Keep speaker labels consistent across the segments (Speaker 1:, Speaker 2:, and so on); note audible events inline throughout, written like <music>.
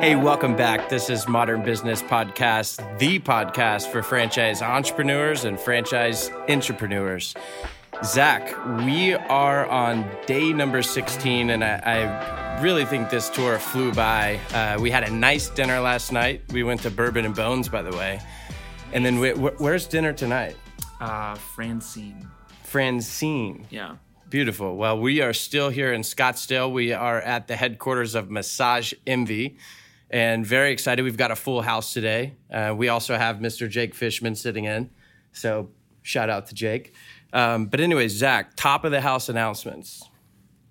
Speaker 1: Hey, welcome back. This is Modern Business Podcast, the podcast for franchise entrepreneurs and franchise entrepreneurs. Zach, we are on day number 16, and I, I really think this tour flew by. Uh, we had a nice dinner last night. We went to Bourbon and Bones, by the way. And then we, where's dinner tonight?
Speaker 2: Uh, Francine.
Speaker 1: Francine.
Speaker 2: Yeah.
Speaker 1: Beautiful. Well, we are still here in Scottsdale. We are at the headquarters of Massage Envy and very excited. We've got a full house today. Uh, we also have Mr. Jake Fishman sitting in. So shout out to Jake. Um, but anyway, Zach, top of the house announcements.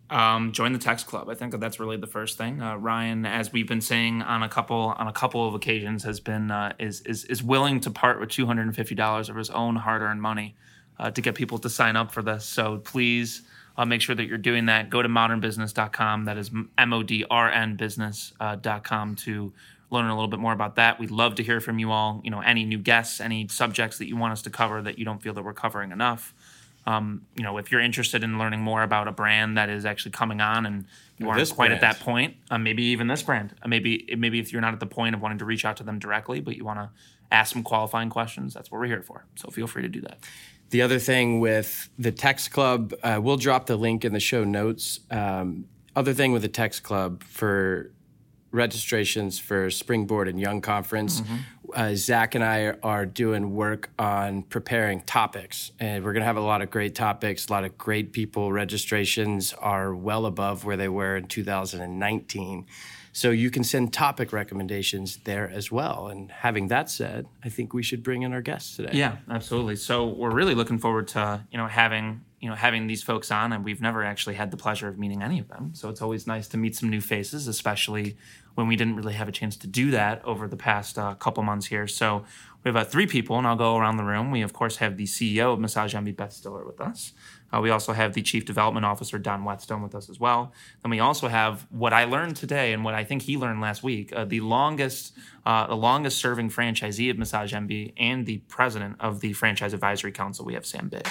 Speaker 2: Um, join the text club. I think that that's really the first thing. Uh, Ryan, as we've been saying on a couple on a couple of occasions, has been uh, is, is is willing to part with two hundred and fifty dollars of his own hard earned money uh, to get people to sign up for this. So please uh, make sure that you're doing that. Go to modernbusiness.com. That is M O D R N business.com uh, to learn a little bit more about that. We'd love to hear from you all. You know, any new guests, any subjects that you want us to cover that you don't feel that we're covering enough. Um, you know, if you're interested in learning more about a brand that is actually coming on and you aren't quite brand. at that point, uh, maybe even this brand, uh, maybe maybe if you're not at the point of wanting to reach out to them directly, but you want to ask some qualifying questions, that's what we're here for. So feel free to do that.
Speaker 1: The other thing with the Text Club, uh, we'll drop the link in the show notes. Um, other thing with the Text Club for registrations for Springboard and Young Conference. Mm-hmm. Uh, Zach and I are doing work on preparing topics, and we're going to have a lot of great topics, a lot of great people. Registrations are well above where they were in 2019. So you can send topic recommendations there as well. And having that said, I think we should bring in our guests today.
Speaker 2: Yeah, absolutely. So we're really looking forward to you know having you know having these folks on, and we've never actually had the pleasure of meeting any of them. So it's always nice to meet some new faces, especially when we didn't really have a chance to do that over the past uh, couple months here. So we have uh, three people, and I'll go around the room. We, of course, have the CEO of Massage Envy, Beth Stiller, with us. Uh, we also have the Chief Development Officer, Don Whetstone, with us as well. Then we also have what I learned today and what I think he learned last week uh, the longest uh, the longest serving franchisee of Massage Envy and the president of the Franchise Advisory Council. We have Sam Biggs.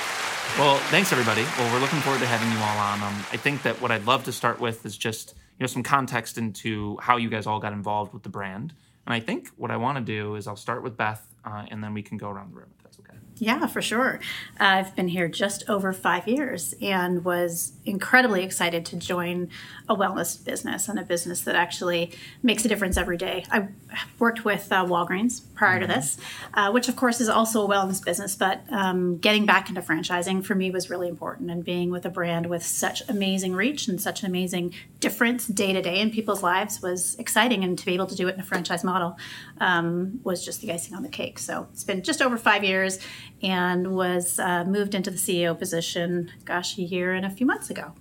Speaker 2: Well, thanks, everybody. Well, we're looking forward to having you all on. Um, I think that what I'd love to start with is just you know some context into how you guys all got involved with the brand. And I think what I want to do is I'll start with Beth, uh, and then we can go around the room okay.
Speaker 3: Yeah, for sure. I've been here just over five years and was incredibly excited to join a wellness business and a business that actually makes a difference every day. I worked with uh, Walgreens prior mm-hmm. to this, uh, which of course is also a wellness business, but um, getting back into franchising for me was really important. And being with a brand with such amazing reach and such an amazing difference day to day in people's lives was exciting. And to be able to do it in a franchise model um, was just the icing on the cake. So it's been just over five years and was uh, moved into the CEO position, gosh, a year and a few months ago.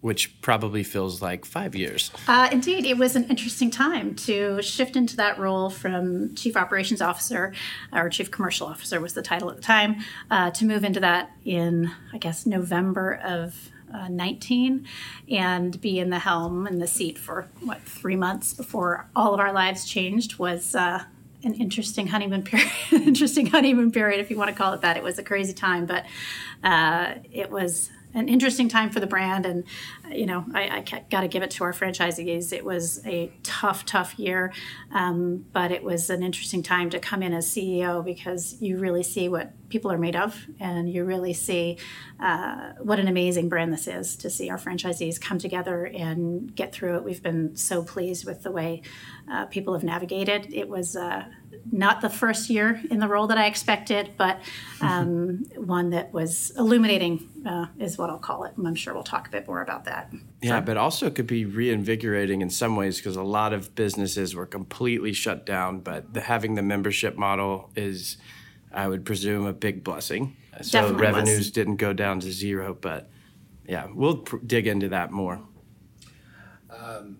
Speaker 1: Which probably feels like five years.
Speaker 3: Uh, indeed, it was an interesting time to shift into that role from Chief Operations Officer, or Chief Commercial Officer was the title at the time, uh, to move into that in, I guess, November of uh, 19 and be in the helm in the seat for what three months before all of our lives changed was uh, an interesting honeymoon period. <laughs> interesting honeymoon period, if you want to call it that. It was a crazy time, but uh, it was an interesting time for the brand. And, you know, I, I got to give it to our franchisees. It was a tough, tough year, um, but it was an interesting time to come in as CEO because you really see what people are made of and you really see uh, what an amazing brand this is to see our franchisees come together and get through it. We've been so pleased with the way uh, people have navigated. It was, uh, not the first year in the role that I expected, but um, one that was illuminating, uh, is what I'll call it. And I'm sure we'll talk a bit more about that.
Speaker 1: Yeah, so. but also it could be reinvigorating in some ways because a lot of businesses were completely shut down. But the, having the membership model is, I would presume, a big blessing. So
Speaker 3: Definitely
Speaker 1: revenues
Speaker 3: was.
Speaker 1: didn't go down to zero, but yeah, we'll pr- dig into that more.
Speaker 4: Um,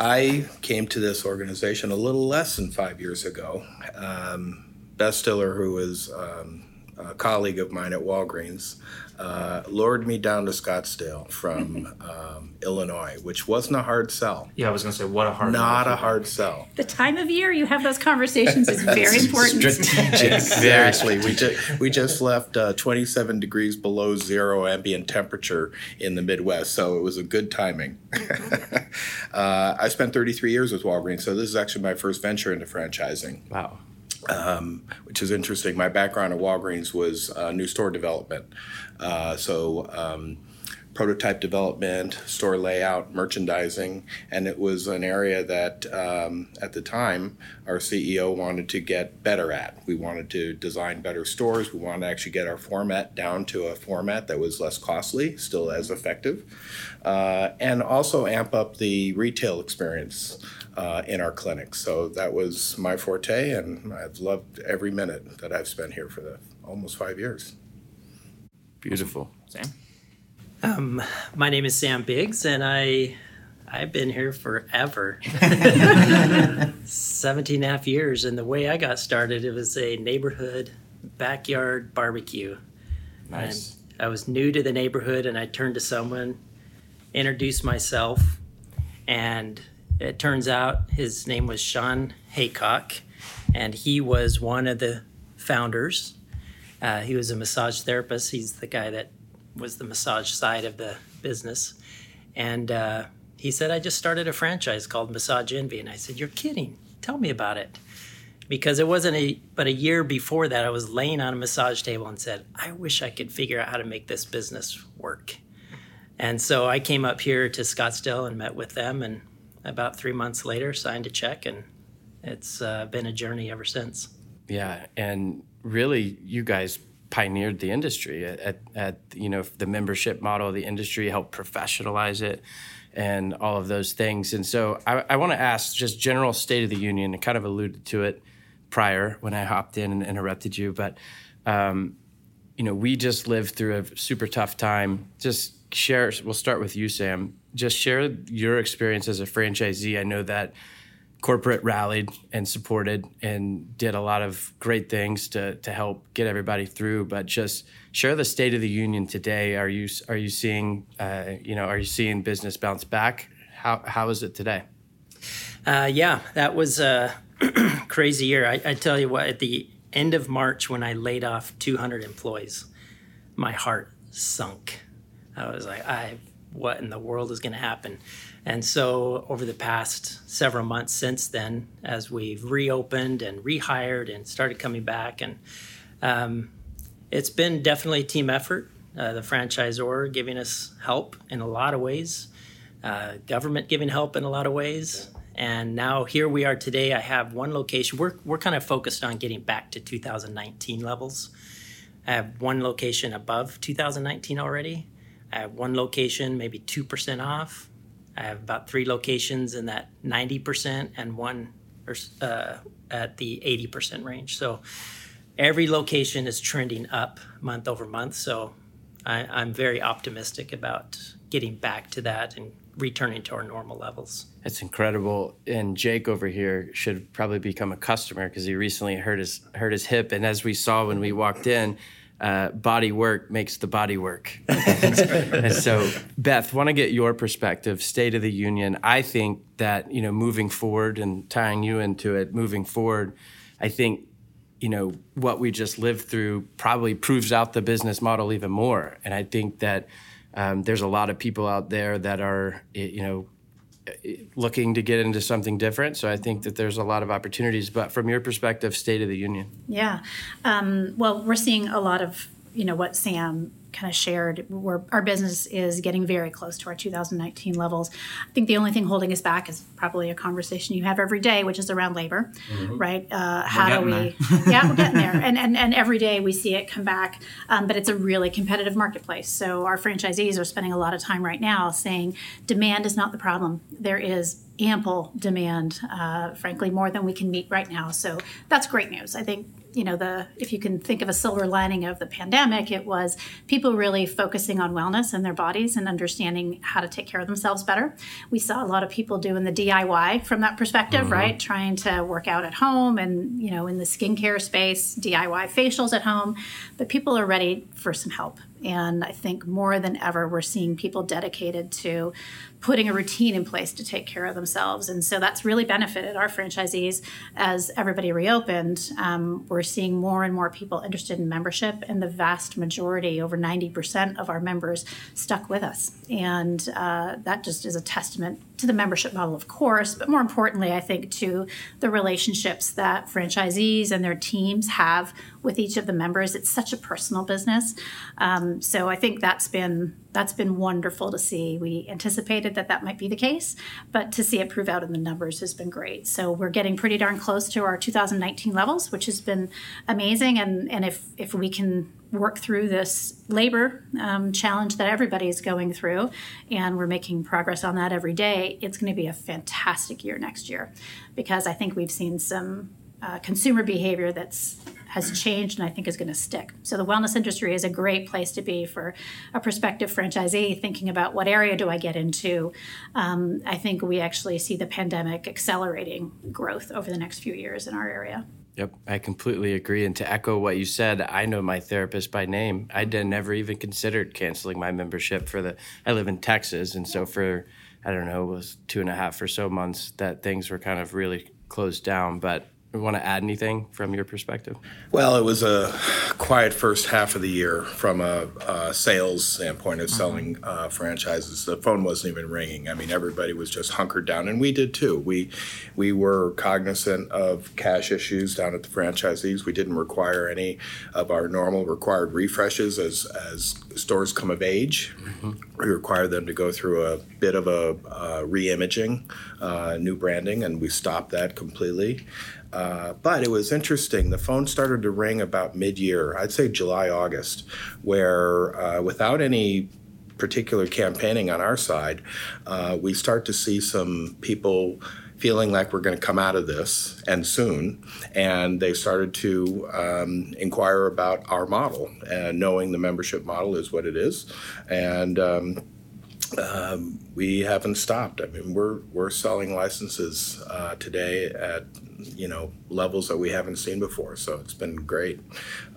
Speaker 4: I came to this organization a little less than five years ago. Um, Beth Stiller, who was um, a colleague of mine at Walgreens, uh, lured me down to Scottsdale from <laughs> um, Illinois, which wasn't a hard sell.
Speaker 2: Yeah, I was gonna say what a hard.
Speaker 4: Not a hard sell.
Speaker 3: The time of year you have those conversations is very important.
Speaker 1: Strategic. <laughs>
Speaker 4: Seriously, we just we just left uh, 27 degrees below zero ambient temperature in the Midwest, so it was a good timing. <laughs> uh, I spent 33 years with Walgreens, so this is actually my first venture into franchising
Speaker 1: Wow.
Speaker 4: Which is interesting. My background at Walgreens was uh, new store development. Uh, so, um, prototype development, store layout, merchandising, and it was an area that um, at the time our CEO wanted to get better at. We wanted to design better stores. We wanted to actually get our format down to a format that was less costly, still as effective, uh, and also amp up the retail experience uh, in our clinics. So that was my forte, and I've loved every minute that I've spent here for the almost five years.
Speaker 1: Beautiful.
Speaker 2: Sam.
Speaker 5: My name is Sam Biggs, and I I've been here forever. <laughs> 17 and a half years. And the way I got started, it was a neighborhood backyard barbecue.
Speaker 1: Nice.
Speaker 5: And I was new to the neighborhood, and I turned to someone, introduced myself, and it turns out his name was Sean Haycock, and he was one of the founders. Uh, he was a massage therapist. He's the guy that was the massage side of the business. And uh, he said, I just started a franchise called Massage Envy. And I said, You're kidding. Tell me about it. Because it wasn't a, but a year before that, I was laying on a massage table and said, I wish I could figure out how to make this business work. And so I came up here to Scottsdale and met with them. And about three months later, signed a check. And it's uh, been a journey ever since.
Speaker 1: Yeah, and really, you guys pioneered the industry at, at, you know the membership model of the industry, helped professionalize it, and all of those things. And so, I, I want to ask just general state of the union. and kind of alluded to it prior when I hopped in and interrupted you, but um, you know, we just lived through a super tough time. Just share. We'll start with you, Sam. Just share your experience as a franchisee. I know that corporate rallied and supported and did a lot of great things to to help get everybody through. But just share the state of the union today. Are you are you seeing uh, you know are you seeing business bounce back? How how is it today?
Speaker 5: Uh, yeah, that was a <clears throat> crazy year. I, I tell you what, at the end of March, when I laid off 200 employees, my heart sunk. I was like, I, what in the world is going to happen? And so, over the past several months since then, as we've reopened and rehired and started coming back, and um, it's been definitely a team effort. Uh, the franchisor giving us help in a lot of ways, uh, government giving help in a lot of ways. And now here we are today. I have one location. We're, we're kind of focused on getting back to 2019 levels. I have one location above 2019 already. I have one location, maybe 2% off. I have about three locations in that 90% and one uh, at the 80% range. So every location is trending up month over month. So I, I'm very optimistic about getting back to that and returning to our normal levels.
Speaker 1: It's incredible. And Jake over here should probably become a customer because he recently hurt his hurt his hip. And as we saw when we walked in, uh, body work makes the body work. <laughs> and so, Beth, want to get your perspective, state of the union. I think that you know, moving forward and tying you into it, moving forward, I think you know what we just lived through probably proves out the business model even more. And I think that um, there's a lot of people out there that are you know looking to get into something different. So I think that there's a lot of opportunities. But from your perspective, state of the union.
Speaker 3: Yeah. Um, well, we're seeing a lot of, you know, what Sam kind of shared. Where our business is getting very close to our 2019 levels. I think the only thing holding us back is probably a conversation you have every day, which is around labor, right? Uh, how do we? <laughs> yeah, we're getting there, <laughs> and, and and every day we see it come back. Um, but it's a really competitive marketplace. So our franchisees are spending a lot of time right now saying demand is not the problem. There is ample demand, uh, frankly, more than we can meet right now. So that's great news. I think you know the if you can think of a silver lining of the pandemic it was people really focusing on wellness and their bodies and understanding how to take care of themselves better. We saw a lot of people doing the diy from that perspective mm-hmm. right? Trying to work out at home and you know in the skincare space diy facials at home. But people are ready for some help and I think more than ever, we're seeing people dedicated to putting a routine in place to take care of themselves. And so that's really benefited our franchisees as everybody reopened. Um, we're seeing more and more people interested in membership, and the vast majority, over 90% of our members, stuck with us. And uh, that just is a testament to the membership model, of course, but more importantly, I think to the relationships that franchisees and their teams have with each of the members. It's such a personal business. Um, so I think that's been that's been wonderful to see. We anticipated that that might be the case, but to see it prove out in the numbers has been great. So we're getting pretty darn close to our 2019 levels, which has been amazing. And and if if we can work through this labor um, challenge that everybody is going through, and we're making progress on that every day, it's going to be a fantastic year next year, because I think we've seen some uh, consumer behavior that's has changed and I think is going to stick. So the wellness industry is a great place to be for a prospective franchisee thinking about what area do I get into. Um, I think we actually see the pandemic accelerating growth over the next few years in our area.
Speaker 1: Yep, I completely agree. And to echo what you said, I know my therapist by name. I never even considered canceling my membership for the. I live in Texas, and so for I don't know, it was two and a half or so months that things were kind of really closed down. But want to add anything from your perspective?
Speaker 4: Well, it was a quiet first half of the year from a, a sales standpoint of selling mm-hmm. uh, franchises. The phone wasn't even ringing. I mean, everybody was just hunkered down, and we did too. We we were cognizant of cash issues down at the franchisees. We didn't require any of our normal required refreshes as as stores come of age. Mm-hmm. We required them to go through a bit of a uh, re-imaging, uh, new branding, and we stopped that completely. Uh, but it was interesting. The phone started to ring about mid year, I'd say July, August, where uh, without any particular campaigning on our side, uh, we start to see some people feeling like we're going to come out of this and soon. And they started to um, inquire about our model, and knowing the membership model is what it is. And um, um, we haven't stopped. I mean, we're we're selling licenses uh, today at you know levels that we haven't seen before. So it's been great.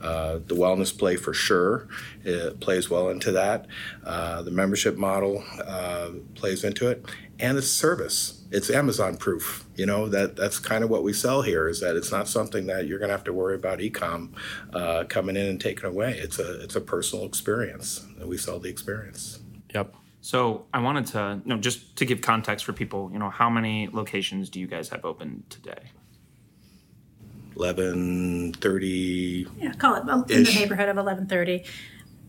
Speaker 4: Uh, the wellness play for sure it plays well into that. Uh, the membership model uh, plays into it, and the service. It's Amazon proof. You know that that's kind of what we sell here. Is that it's not something that you're going to have to worry about ecom uh, coming in and taking away. It's a it's a personal experience. And we sell the experience.
Speaker 1: Yep.
Speaker 2: So I wanted to, you know, just to give context for people, you know, how many locations do you guys have open today?
Speaker 4: 11:30.
Speaker 3: Yeah, call it well, in the neighborhood of 11:30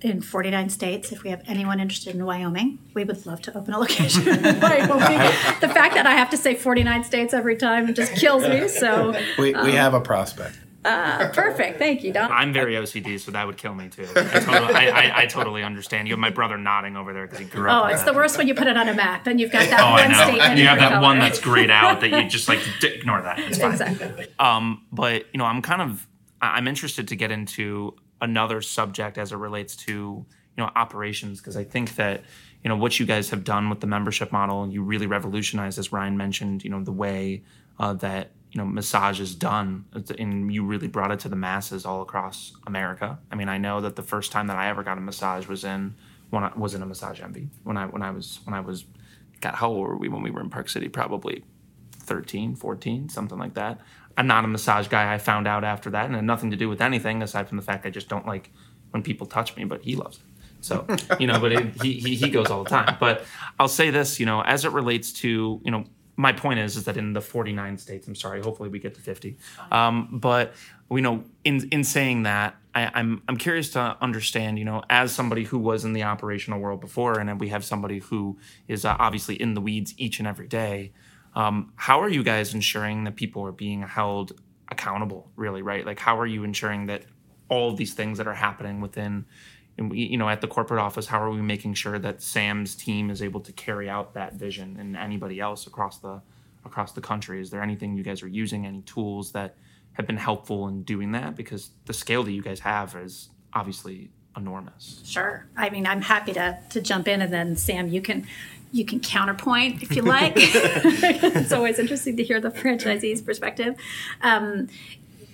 Speaker 3: in 49 states. If we have anyone interested in Wyoming, we would love to open a location <laughs> in Wyoming. the fact that I have to say 49 states every time just kills me. So
Speaker 4: we, we um, have a prospect.
Speaker 3: Uh, <laughs> perfect. Thank you, Don.
Speaker 2: I'm very OCD, so that would kill me too. I totally, I, I, I totally understand. You have my brother nodding over there because he grew
Speaker 3: up. Oh, it's the worst when you put it on a map and you've got that oh, one statement.
Speaker 2: You have that color. one that's grayed out that you just like ignore that. It's fine. Exactly. Um, but you know, I'm kind of I'm interested to get into another subject as it relates to you know operations because I think that you know what you guys have done with the membership model you really revolutionized as Ryan mentioned you know the way uh, that you know massage is done and you really brought it to the masses all across america. I mean i know that the first time that i ever got a massage was in when i was in a massage envy when i when i was when i was god how old were we when we were in park city? Probably 13 14 something like that. I'm not a massage guy i found out after that and had nothing to do with anything aside from the fact i just don't like when people touch me but he loves it. So you know but it, he, he he goes all the time. But i'll say this you know as it relates to you know my point is is that in the 49 states i'm sorry hopefully we get to 50 um, but we know in in saying that I, am I'm, I'm curious to understand you know as somebody who was in the operational world before and we have somebody who is uh, obviously in the weeds each and every day um, how are you guys ensuring that people are being held accountable really right? Like how are you ensuring that all of these things that are happening within and we, you know, at the corporate office, how are we making sure that Sam's team is able to carry out that vision and anybody else across the across the country? Is there anything you guys are using, any tools that have been helpful in doing that because the scale that you guys have is obviously enormous.
Speaker 3: Sure. I mean, I'm happy to to jump in, and then Sam, you can you can counterpoint if you like. <laughs> it's always interesting to hear the franchisee's perspective. Um,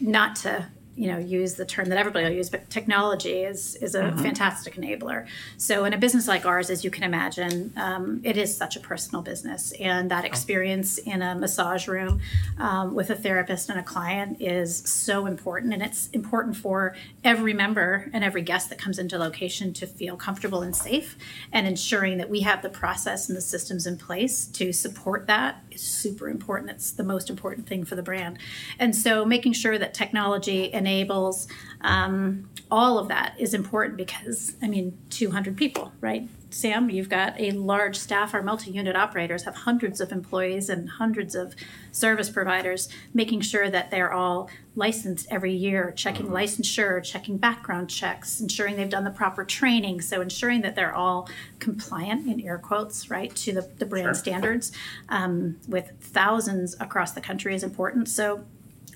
Speaker 3: not to you know use the term that everybody will use but technology is is a mm-hmm. fantastic enabler so in a business like ours as you can imagine um, it is such a personal business and that experience in a massage room um, with a therapist and a client is so important and it's important for every member and every guest that comes into location to feel comfortable and safe and ensuring that we have the process and the systems in place to support that is super important it's the most important thing for the brand and so making sure that technology enables um, all of that is important because I mean 200 people, right? Sam, you've got a large staff. Our multi-unit operators have hundreds of employees and hundreds of service providers, making sure that they're all licensed every year, checking mm-hmm. licensure, checking background checks, ensuring they've done the proper training. So ensuring that they're all compliant in air quotes, right, to the, the brand sure. standards um, with thousands across the country is important. So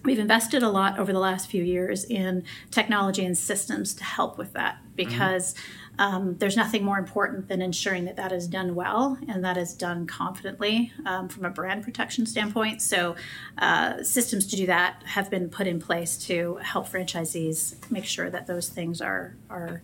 Speaker 3: We've invested a lot over the last few years in technology and systems to help with that because mm-hmm. Um, there's nothing more important than ensuring that that is done well and that is done confidently um, from a brand protection standpoint. So, uh, systems to do that have been put in place to help franchisees make sure that those things are are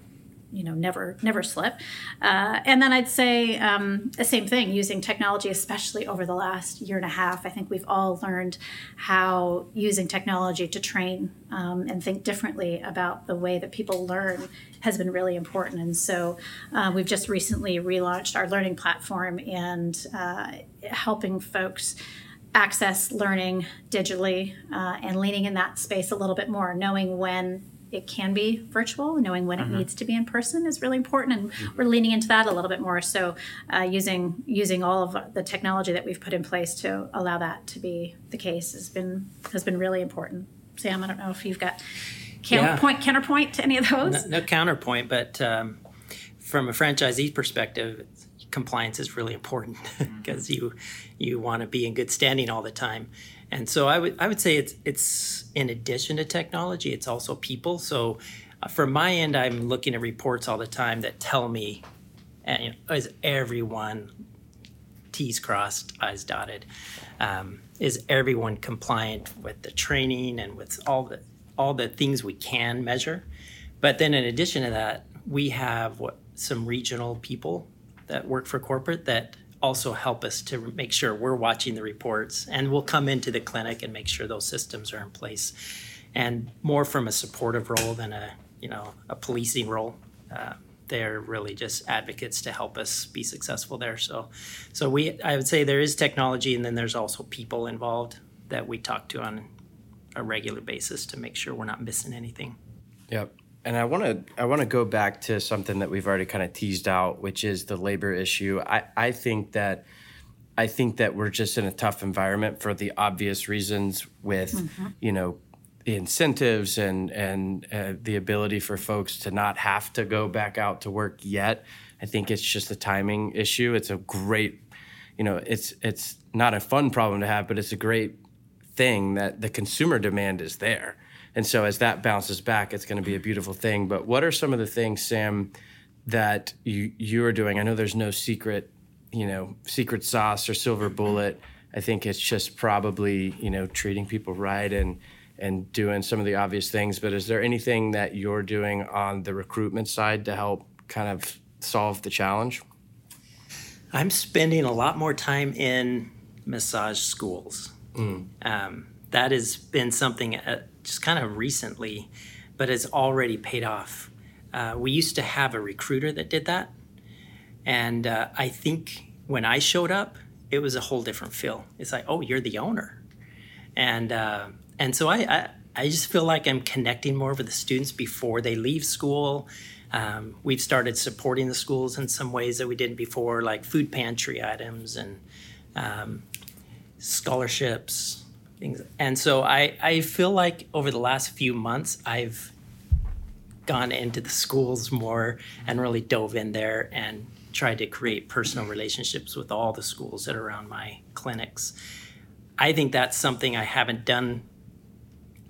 Speaker 3: you know never never slip. Uh, and then i'd say um, the same thing using technology especially over the last year and a half i think we've all learned how using technology to train um, and think differently about the way that people learn has been really important. And so uh, we've just recently relaunched our learning platform and uh, helping folks access learning digitally uh, and leaning in that space a little bit more knowing when it can be virtual. Knowing when mm-hmm. it needs to be in person is really important, and mm-hmm. we're leaning into that a little bit more. So, uh, using using all of the technology that we've put in place to allow that to be the case has been has been really important. Sam, I don't know if you've got counterpoint yeah. counterpoint to any of those.
Speaker 5: No, no counterpoint, but um, from a franchisee perspective, compliance is really important <laughs> because mm-hmm. you you want to be in good standing all the time. And so I would I would say it's it's in addition to technology, it's also people. So uh, from my end, I'm looking at reports all the time that tell me, and you know, is everyone T's crossed, I's dotted? Um, is everyone compliant with the training and with all the all the things we can measure? But then in addition to that, we have what some regional people that work for corporate that also help us to make sure we're watching the reports and we'll come into the clinic and make sure those systems are in place. And more from a supportive role than a you know a policing role. Uh, they're really just advocates to help us be successful there. So so we i would say there is technology and then there's also people involved that we talk to on a regular basis to make sure we're not missing anything.
Speaker 1: Yep and I want to I want to go back to something that we've already kind of teased out, which is the labor issue. I, I think that I think that we're just in a tough environment for the obvious reasons with mm-hmm. you know incentives and and uh, the ability for folks to not have to go back out to work yet. I think it's just a timing issue. It's a great, you know, it's it's not a fun problem to have, but it's a great thing that the consumer demand is there. And so as that bounces back, it's going to be a beautiful thing. But what are some of the things, Sam, that you you are doing? I know there's no secret, you know, secret sauce or silver bullet. I think it's just probably you know treating people right and and doing some of the obvious things. But is there anything that you're doing on the recruitment side to help kind of solve the challenge?
Speaker 5: I'm spending a lot more time in massage schools. Mm. Um, that has been something uh, just kind of recently, but it's already paid off. Uh, we used to have a recruiter that did that. And uh, I think when I showed up, it was a whole different feel. It's like, oh, you're the owner. And, uh, and so I, I, I, just feel like I'm connecting more with the students before they leave school. Um, we've started supporting the schools in some ways that we didn't before, like food pantry items and um, scholarships, things. And so I, I feel like over the last few months, I've gone into the schools more and really dove in there and tried to create personal relationships with all the schools that are around my clinics. I think that's something I haven't done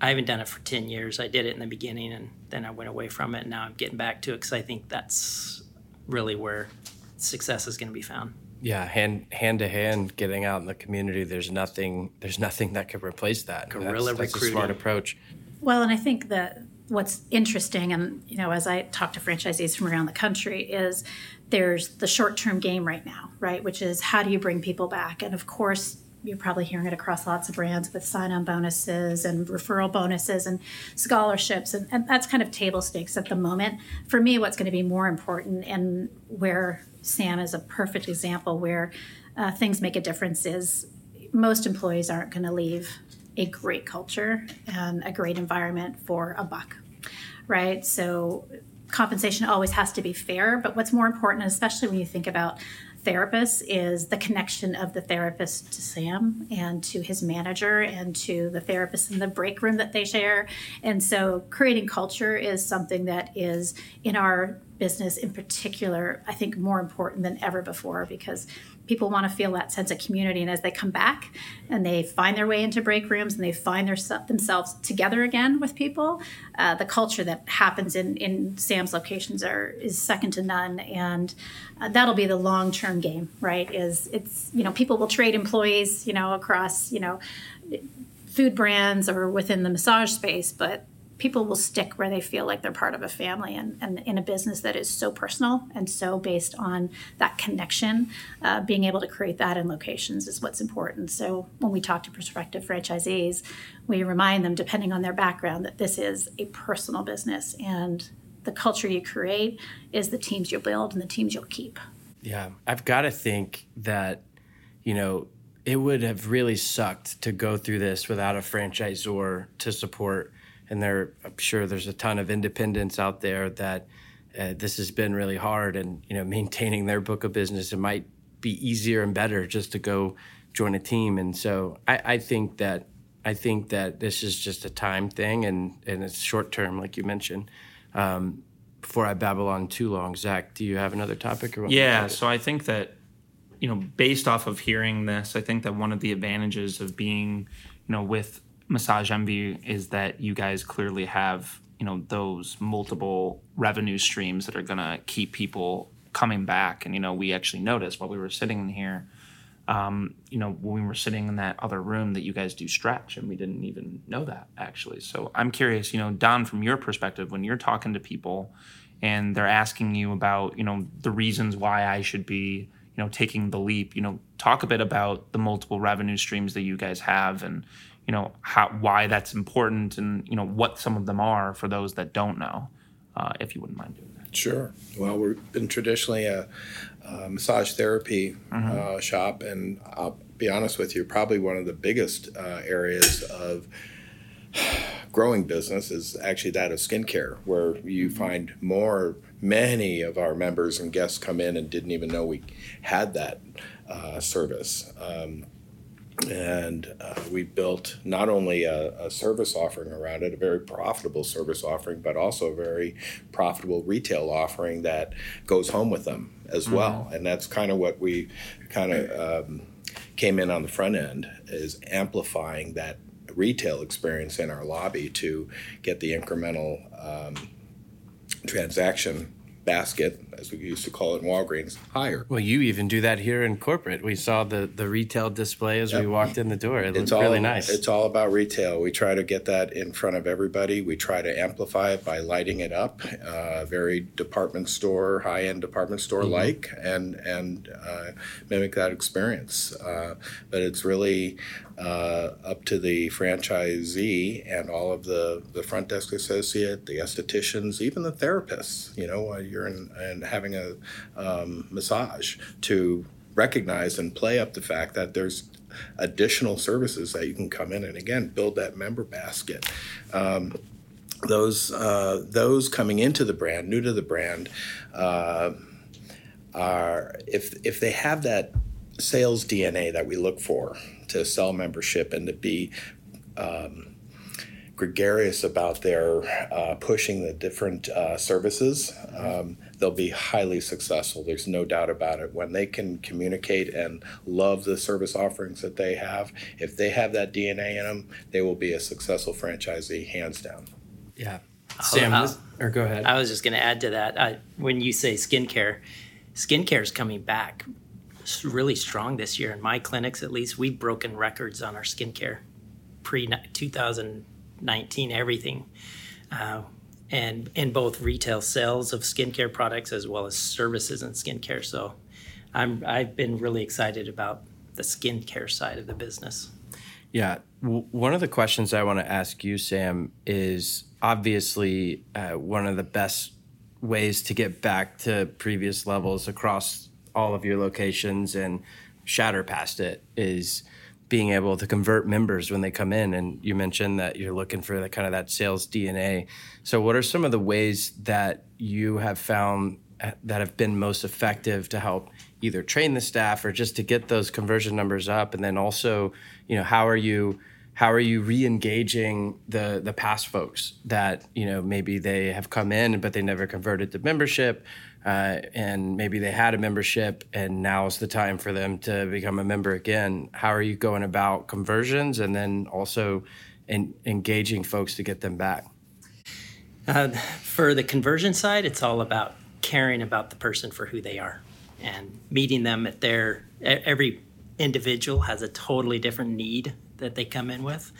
Speaker 5: I haven't done it for 10 years. I did it in the beginning and then I went away from it. And now I'm getting back to it because I think that's really where success is going to be found.
Speaker 1: Yeah, hand hand to hand, getting out in the community. There's nothing. There's nothing that could replace that.
Speaker 5: Guerrilla
Speaker 1: that's, that's
Speaker 5: recruiting.
Speaker 1: a smart approach.
Speaker 3: Well, and I think that what's interesting, and you know, as I talk to franchisees from around the country, is there's the short term game right now, right? Which is how do you bring people back? And of course, you're probably hearing it across lots of brands with sign on bonuses and referral bonuses and scholarships. And, and, that's kind of table stakes at the moment. For me, what's going to be more important and where Sam is a perfect example where uh, things make a difference is most employees aren't going to leave a great culture and a great environment for a buck, right? So compensation always has to be fair, but what's more important, especially when you think about therapists is the connection of the therapist to Sam and to his manager and to the therapist in the break room that they share. And so creating culture is something that is in our business in particular, I think more important than ever before because people want to feel that sense of community. And as they come back and they find their way into break rooms and they find their, themselves together again with people, uh, the culture that happens in, in Sam's locations are is second to none. And uh, that'll be the long term game, right? Is it's, you know, people will trade employees, you know, across, you know, food brands or within the massage space, but people will stick where they feel like they're part of a family and, and in a business that is so personal and so based on that connection uh, being able to create that in locations is what's important. So when we talk to prospective franchisees we remind them depending on their background that this is a personal business and the culture you create is the teams you'll build and the teams you'll keep.
Speaker 1: Yeah. I've got to think that you know it would have really sucked to go through this without a franchisor to support and there I'm sure there's a ton of independents out there that uh, this has been really hard and you know <laughs> maintaining their book of business it might be easier and better just to go join a team. And so I, I think that I think that this is just a time thing and and it's short term like you mentioned. Um, before I babble on too long Zach do you have another topic or
Speaker 2: yeah so I think that you know based off of hearing this I think that one of the advantages of being you know with Massage Envy is that you guys clearly have you know those multiple revenue streams that are going to keep people coming back. And you know, we actually noticed while we were sitting in here, um, you know, when we were sitting in that other room that you guys do stretch, and we didn't even know that actually. So I'm curious, you know, Don, from your perspective, when you're talking to people and they're asking you about you know the reasons why I should be you know taking the leap, you know, talk a bit about the multiple revenue streams that you guys have and you know how why that's important and you know what some of them are for those that don't know uh, if you wouldn't mind doing that
Speaker 4: sure well we've been traditionally a, a massage therapy mm-hmm. uh, shop and i'll be honest with you probably one of the biggest uh, areas of growing business is actually that of skincare where you mm-hmm. find more many of our members and guests come in and didn't even know we had that uh, service um, and uh, we built not only a, a, service offering around it, a very profitable service offering, but also a very profitable retail offering that goes home with them as mm-hmm. well. And that's kind of what we kind of um, came in on the front end is amplifying that retail experience in our lobby to get the incremental um, transaction basket, as we used to call it in Walgreens, higher.
Speaker 1: Well, you even do that here in corporate. We saw the, the retail display as yep. we walked in the door. It it's looked
Speaker 4: all,
Speaker 1: really nice.
Speaker 4: It's all about retail. We try to get that in front of everybody. We try to amplify it by lighting it up, uh, very department store, high end department store like, mm-hmm. and and uh, mimic that experience. Uh, but it's really uh, up to the franchisee and all of the, the front desk associate, the estheticians, even the therapists, you know, you're in and having a um, massage to recognize and play up the fact that there's additional services that you can come in and again build that member basket. Um, those uh, those coming into the brand, new to the brand, uh, are if if they have that sales DNA that we look for, to sell membership and to be um, gregarious about their uh, pushing the different uh, services, um, they'll be highly successful. There's no doubt about it. When they can communicate and love the service offerings that they have, if they have that DNA in them, they will be a successful franchisee, hands down.
Speaker 1: Yeah. Sam,
Speaker 5: uh,
Speaker 1: or go ahead.
Speaker 5: I was just going to add to that. I, when you say skincare, skincare is coming back really strong this year. In my clinics, at least, we've broken records on our skincare pre 2019, everything. Uh, and in both retail sales of skincare products as well as services in skincare. So I'm, I've been really excited about the skincare side of the business.
Speaker 1: Yeah. W- one of the questions I want to ask you, Sam, is obviously uh, one of the best ways to get back to previous levels across all of your locations and shatter past it is being able to convert members when they come in and you mentioned that you're looking for the kind of that sales dna so what are some of the ways that you have found uh, that have been most effective to help either train the staff or just to get those conversion numbers up? And then also you know how are you how are you re-engaging the the past folks that you know maybe they have come in but they never converted to membership uh, and maybe they had a membership and now's the time for them to become a member again. How are you going about conversions and then also in, engaging folks to get them back?
Speaker 5: Uh, for the conversion side it's all about caring about the person for who they are and meeting them at their every individual has a totally different need that they come in with.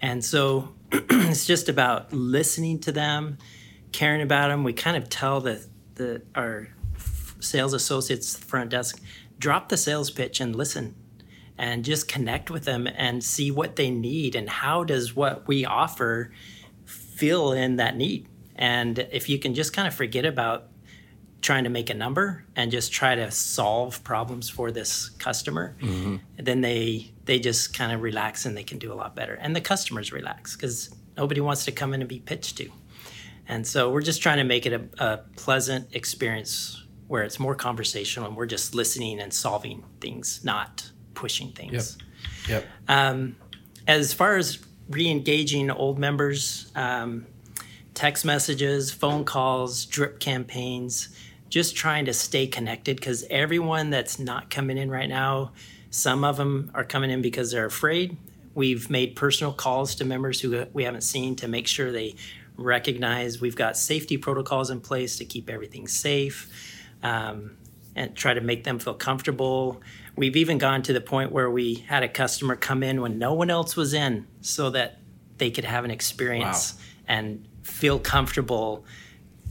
Speaker 5: And so <clears throat> it's just about listening to them caring about them. We kind of tell the the our sales associates front desk drop the sales pitch and listen and just connect with them and see what they need and how does what we offer fill in that need. And if you can just kind of forget about trying to make a number and just try to solve problems for this customer mm-hmm. then they they just kind of relax and they can do a lot better. And the customers relax because nobody wants to come in and be pitched to and so we're just trying to make it a, a pleasant experience where it's more conversational and we're just listening and solving things, not pushing things.
Speaker 1: Yep. Yep.
Speaker 5: Um, as far as re-engaging old members, um, text messages, phone calls, drip campaigns, just trying to stay connected because everyone that's not coming in right now, some of them are coming in because they're afraid. We've made personal calls to members who we haven't seen to make sure they recognize we've got safety protocols in place to keep everything safe um, and try to make them feel comfortable. We've even gone to the point where we had a customer come in when no one else was in so that they could have an experience wow. and feel comfortable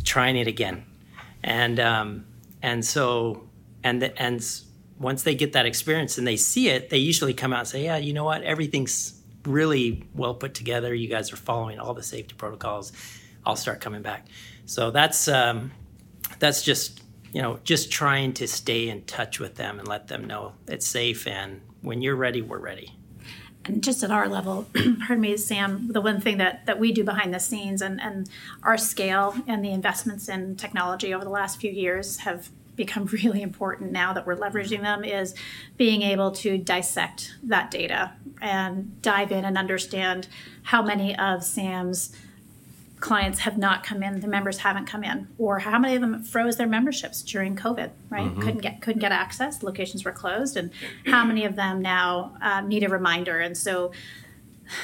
Speaker 5: trying it again. And um, and so and the, and once they get that experience and they see it, they usually come out and say, "Yeah, you know what? Everything's really well put together. You guys are following all the safety protocols. I'll start coming back. So that's um, that's just you know just trying to stay in touch with them and let them know it's safe. And when you're ready, we're ready.
Speaker 3: And just at our level, <clears throat> pardon me, Sam, the one thing that, that we do behind the scenes and, and our scale and the investments in technology over the last few years have become <laughs> really important now that we're leveraging them is being able to dissect that data and dive in and understand how many of Sam's clients have not come in, the members haven't come in, or how many of them froze their memberships during COVID, right? Mm-hmm. Couldn't get couldn't get access, locations were closed, and how many of them now um, need a reminder. And so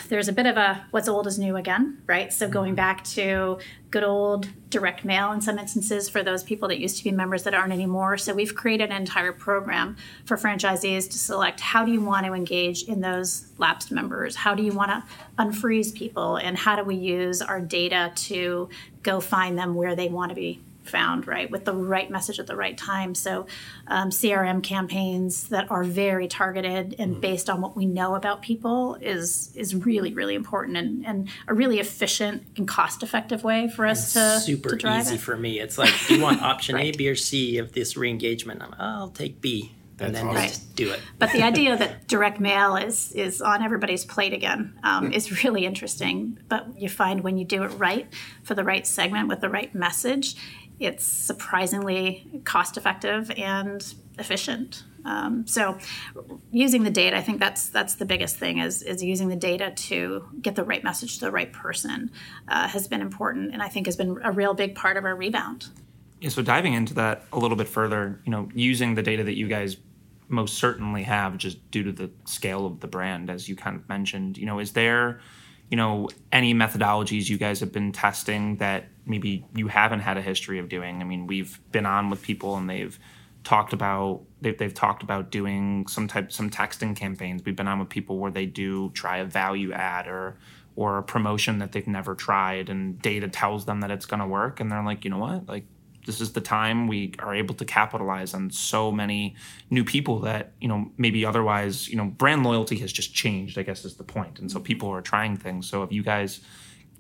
Speaker 3: there's a bit of a what's old is new again, right? So going mm-hmm. back to good old direct mail in some instances for those people that used to be members that aren't anymore. So we've created an entire program for franchisees to select how do you want to engage in those lapsed members? How do you want to unfreeze people? And how do we use our data to go find them where they want to be found right with the right message at the right time so um, crm campaigns that are very targeted and mm-hmm. based on what we know about people is is really really important and, and a really efficient and cost effective way for us to
Speaker 5: super
Speaker 3: to drive
Speaker 5: easy
Speaker 3: it.
Speaker 5: for me it's like you want <laughs> option right. a b or c of this re-engagement I'm, i'll take b and then awesome. just do it.
Speaker 3: But the idea <laughs> that direct mail is is on everybody's plate again um, is really interesting. But you find when you do it right for the right segment with the right message, it's surprisingly cost effective and efficient. Um, so, using the data, I think that's that's the biggest thing is is using the data to get the right message to the right person uh, has been important, and I think has been a real big part of our rebound.
Speaker 2: Yeah, so diving into that a little bit further, you know, using the data that you guys most certainly have just due to the scale of the brand, as you kind of mentioned, you know, is there, you know, any methodologies you guys have been testing that maybe you haven't had a history of doing? I mean, we've been on with people and they've talked about they've, they've talked about doing some type some texting campaigns. We've been on with people where they do try a value add or or a promotion that they've never tried and data tells them that it's going to work. And they're like you know what? Like this is the time we are able to capitalize on so many new people that you know maybe otherwise you know brand loyalty has just changed i guess is the point. And so people are trying things. So if you guys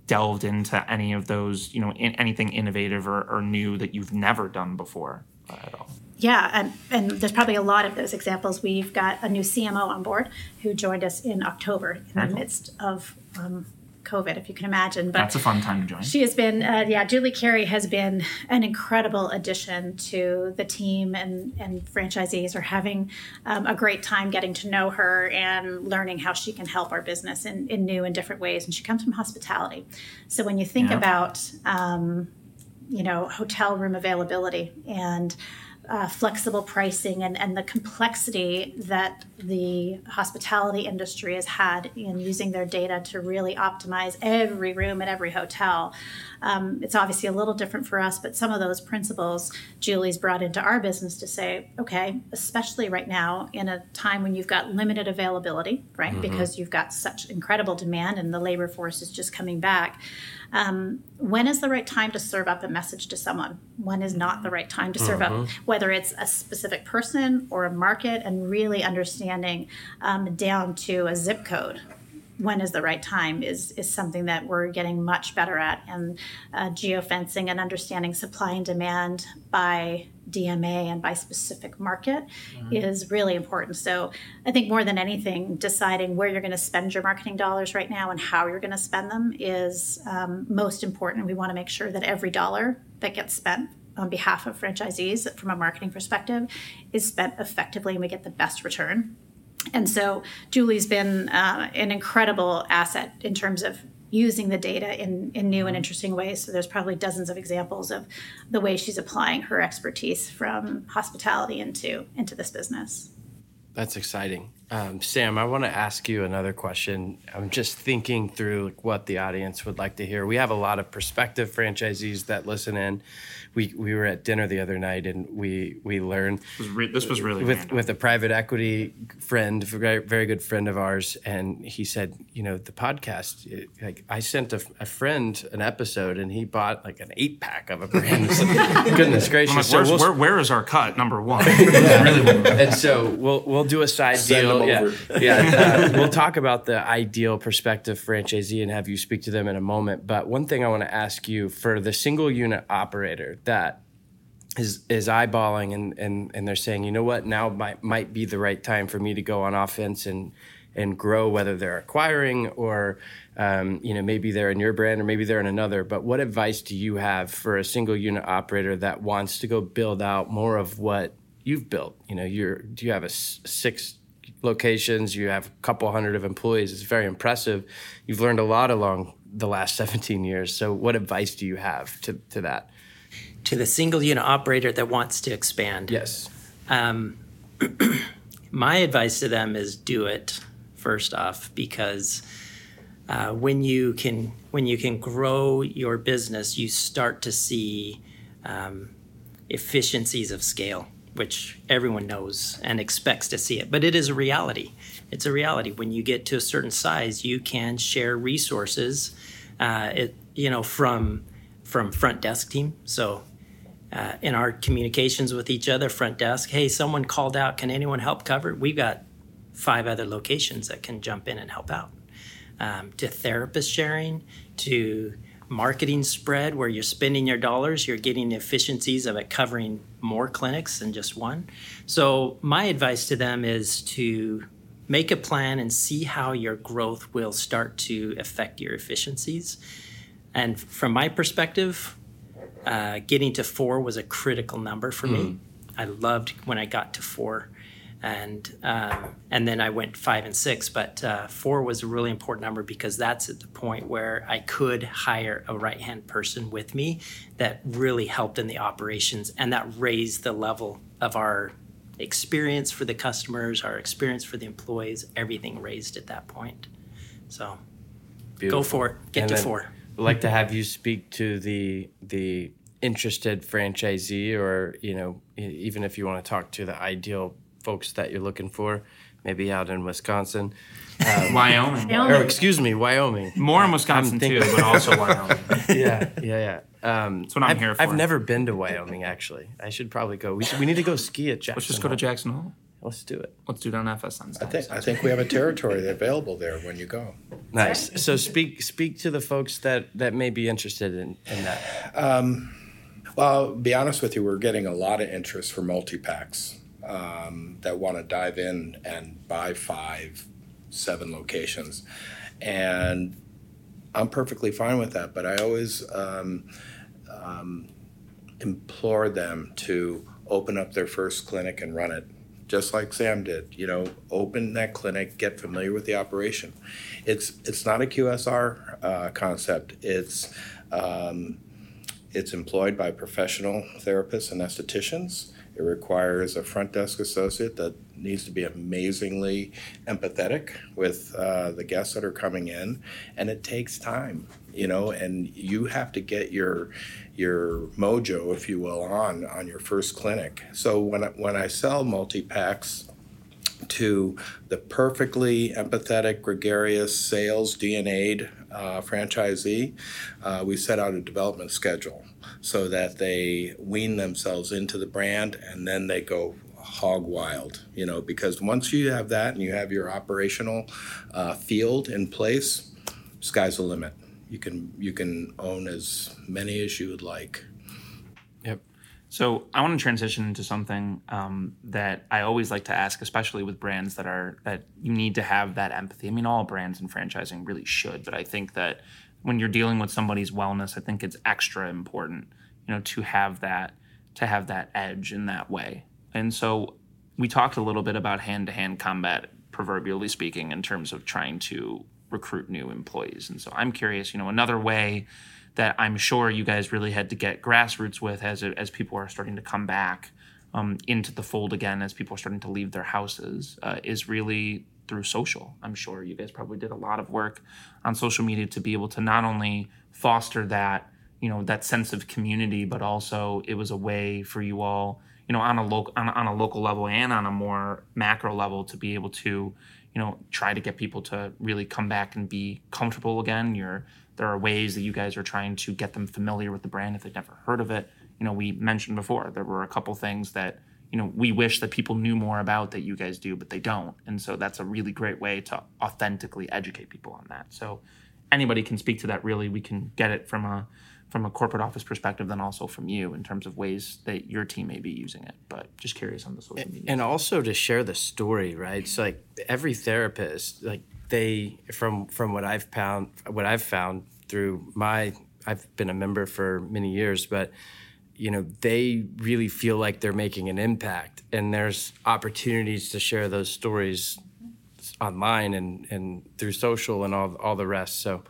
Speaker 2: delved into any of those you know in, anything innovative or, or, new that you've never done before at all?
Speaker 3: Yeah and, and there's probably a lot of those examples. We've got a new cmo on board who joined us in october in the midst of um, COVID, if you can imagine.
Speaker 2: But that's a fun time to join.
Speaker 3: She has been, uh, yeah, Julie Carey has been an incredible addition to the team, and and franchisees are having um, a great time getting to know her and learning how she can help our business in, in new and different ways. And she comes from hospitality, so when you think yeah. about, um, you know, hotel room availability and uh, flexible pricing and, and the complexity that the hospitality industry has had in using their data to really optimize every room at every hotel. Um, it's obviously a little different for us, but some of those principles Julie's brought into our business to say, okay, especially right now in a time when you've got limited availability, right? Mm-hmm. Because you've got such incredible demand and the labor force is just coming back. Um, when is the right time to serve up a message to someone? When is not the right time to serve mm-hmm. up? Whether it's a specific person or a market, and really understanding um, down to a zip code when is the right time is is something that we're getting much better at and uh, geofencing and understanding supply and demand by DMA and by specific market mm-hmm. is really important. So I think more than anything, deciding where you're going to spend your marketing dollars right now and how you're going to spend them is um, most important. We want to make sure that every dollar that gets spent on behalf of franchisees from a marketing perspective is spent effectively and we get the best return and so Julie's been uh, an incredible asset in terms of using the data in, in new and interesting ways. So there's probably dozens of examples of the way she's applying her expertise from hospitality into into this business.
Speaker 1: That's exciting. Um, Sam, I want to ask you another question. I'm just thinking through what the audience would like to hear. We have a lot of prospective franchisees that listen in we we were at dinner the other night and we we learned
Speaker 2: this was, re- this was really
Speaker 1: with
Speaker 2: random.
Speaker 1: with a private equity friend, very very good friend of ours, and he said, you know, the podcast. It, like I sent a, a, friend an episode and he bought like an eight pack of a <laughs> brand. Goodness gracious!
Speaker 2: Like, so we'll, where, where is our cut? Number one. <laughs> really
Speaker 1: and so we'll we'll do a side
Speaker 4: Send
Speaker 1: deal.
Speaker 4: Yeah, <laughs>
Speaker 1: yeah. Uh, we'll talk about the ideal prospective franchisee and have you speak to them in a moment. But one thing I want to ask you for the single unit operator that is is eyeballing and and and they're saying, you know what, now might might be the right time for me to go on offense and and grow, whether they're acquiring or um, you know maybe they're in your brand or maybe they're in another. But what advice do you have for a single unit operator that wants to go build out more of what you've built? You know, you're do you have a six locations? You have a couple hundred of employees. It's very impressive. You've learned a lot along the last <laughs> 17 years. So, what advice do you have to to that?
Speaker 5: To the single unit operator that wants to expand.
Speaker 1: Yes.
Speaker 5: Um, <clears throat> my advice to them is do it first off because uh, when you can when you can grow your business, you start to see um, efficiencies of scale, which everyone knows and expects to see it. But it is a reality. It's a reality. When you get to a certain size, you can share resources. Uh, it you know from from front desk team. So uh, in our communications with each other, front desk, hey, someone called out, can anyone help cover? We've got five other locations that can jump in and help out. Um, to therapist sharing, to marketing spread where you're spending your dollars, you're getting the efficiencies of it covering more clinics than just one. So, my advice to them is to make a plan and see how your growth will start to affect your efficiencies. And from my perspective, uh, getting to four was a critical number for mm. me. I loved when I got to four. and um, and then I went five and six. But uh, four was a really important number because that's at the point where I could hire a right hand person with me that really helped in the operations, and that raised the level of our experience for the customers, our experience for the employees. Everything raised at that point. So
Speaker 1: Beautiful.
Speaker 5: go for it. Get
Speaker 1: And
Speaker 5: to
Speaker 1: then
Speaker 5: four.
Speaker 1: I'd like to have you speak to the the interested franchisee, or you know, e- even if you want to talk to the ideal folks that you're looking for, maybe out in Wisconsin, <laughs>
Speaker 2: Wyoming.
Speaker 1: or excuse me, Wyoming.
Speaker 2: More in Wisconsin too, but also <laughs> Wyoming.
Speaker 1: yeah, yeah, yeah. Um,
Speaker 2: That's what I'm
Speaker 1: I've,
Speaker 2: here for.
Speaker 1: I've never been to Wyoming actually. I should probably go. We should, we need to go ski at Jackson.
Speaker 2: Let's just go to Jackson Hole.
Speaker 1: Let's do it.
Speaker 2: Let's do it on FSN.
Speaker 4: I think, I think we have a territory <laughs> available there when you go.
Speaker 1: Nice. So speak speak to the folks that that may be interested in in that.
Speaker 4: Well, I'll be honest with you, we're getting a lot of interest for multi packs um, that want to dive in and buy five, seven locations, and I'm perfectly fine with that. But I always um, um, implore them to open up their first clinic and run it, just like Sam did. You know, open that clinic, get familiar with the operation. It's it's not a QSR uh, concept. It's um, it's employed by professional therapists and estheticians. It requires a front desk associate that needs to be amazingly empathetic with uh, the guests that are coming in, and it takes time, you know. And you have to get your your mojo, if you will, on on your first clinic. So when I, when I sell multi packs to the perfectly empathetic, gregarious, sales DNA'd uh, franchisee, uh, we set out a development schedule so that they wean themselves into the brand and then they go hog wild. You know, because once you have that and you have your operational uh, field in place, sky's the limit. You can you can own as many as you would like.
Speaker 1: Yep.
Speaker 2: So I want to transition into something um, that I always like to ask, especially with brands that are that you need to have that empathy. I mean, all brands in franchising really should, but I think that when you're dealing with somebody's wellness, I think it's extra important, you know, to have that to have that edge in that way. And so we talked a little bit about hand to hand combat, proverbially speaking, in terms of trying to recruit new employees. And so I'm curious, you know, another way that I'm sure you guys really had to get grassroots with as as people are starting to come back um, into the fold again, as people are starting to leave their houses, uh, is really through social. I'm sure you guys probably did a lot of work on social media to be able to not only foster that you know that sense of community, but also it was a way for you all you know on a local on, on a local level and on a more macro level to be able to you know try to get people to really come back and be comfortable again. You're there are ways that you guys are trying to get them familiar with the brand if they've never heard of it. You know, we mentioned before there were a couple things that you know we wish that people knew more about that you guys do, but they don't. And so that's a really great way to authentically educate people on that. So anybody can speak to that. Really, we can get it from a from a corporate office perspective, then also from you in terms of ways that your team may be using it. But just curious on the social media.
Speaker 1: and also to share the story right so like every therapist like they from from what i've found what i've found through my i've been a member for many years but you know they really feel like they're making an impact. And there's opportunities to share those stories online and and through social and all all the rest. So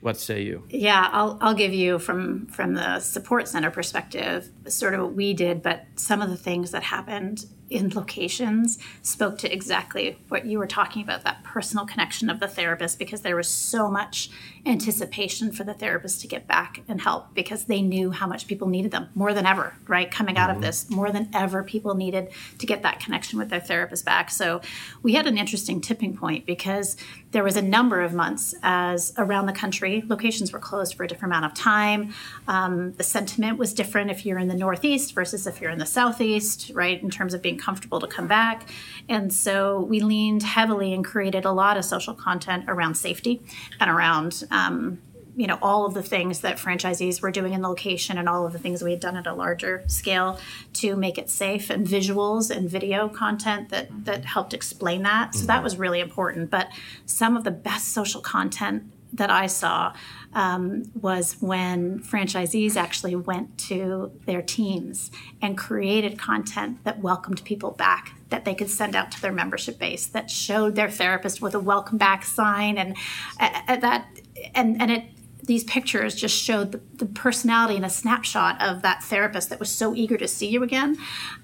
Speaker 1: what say you?
Speaker 3: Yeah, I'll, I'll give you from from the support center perspective, sort of what we did, but some of the things that happened in locations spoke to exactly what you were talking about that personal connection of the therapist because there was so much anticipation for the therapist to get back and help because they knew how much people needed them more than ever right? Coming out of this more than ever people needed to get that connection with their therapist back. So we had an interesting tipping point because there was a number of months as around the country locations were closed for a different amount of time. Um, the sentiment was different if you're in the northeast versus if you're in the southeast right in terms of being comfortable to come back. And so we leaned heavily and created a lot of social content around safety and around um, you know all of the things that franchisees were doing in the location and all of the things we had done at a larger scale to make it safe and visuals and video content that that helped explain that. So that was really important. But some of the best social content that I saw um, was when franchisees actually went to their teams and created content that welcomed people back that they could send out to their membership base that showed their therapist with a welcome back sign and uh, that and and it these pictures just showed the, the, personality and a snapshot of that therapist that was so eager to see you again.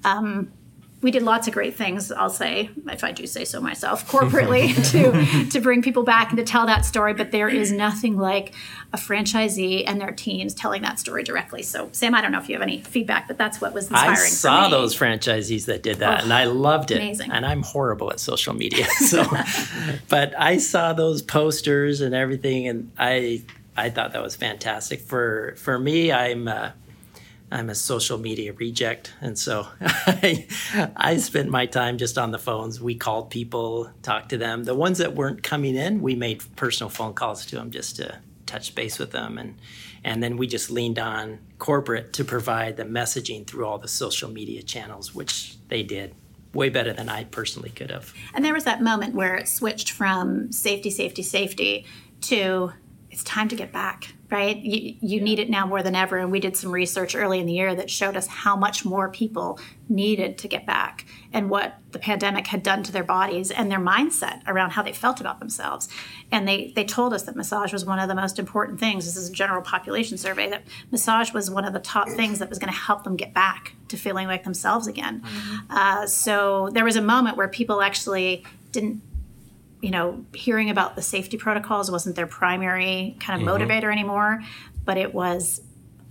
Speaker 3: Um, we did lots of great things i'll say if i do say so myself corporately <laughs> to to bring people back and to tell that story. But there is nothing like a franchisee and their teams telling that story directly. So sam i don't know if you have any feedback but that's what was inspiring i
Speaker 5: saw those franchisees that did that oh, and i loved it.
Speaker 3: amazing.
Speaker 5: and i'm horrible at social media <laughs> so. But i saw those posters and everything and i i thought that was fantastic. For for me i'm uh, I'm a social media reject, and so <laughs> I, I spent my time just on the phones. We called people, talked to them. The ones that weren't coming in, we made personal phone calls to them just to touch base with them, and and then we just leaned on corporate to provide the messaging through all the social media channels, which they did way better than I personally could have.
Speaker 3: And there was that moment where it switched from safety, safety, safety to it's time to get back right? You, you need it now more than ever. And we did some research early in the year that showed us how much more people needed to get back and what the pandemic had done to their bodies and their mindset around how they felt about themselves. And they, they told us that massage was one of the most important things. This is a general population survey that massage was one of the top things that was going to help them get back to feeling like themselves again. Mm-hmm. Uh, so there was a moment where people actually didn't you know, hearing about the safety protocols wasn't their primary kind of mm-hmm. motivator anymore, but it was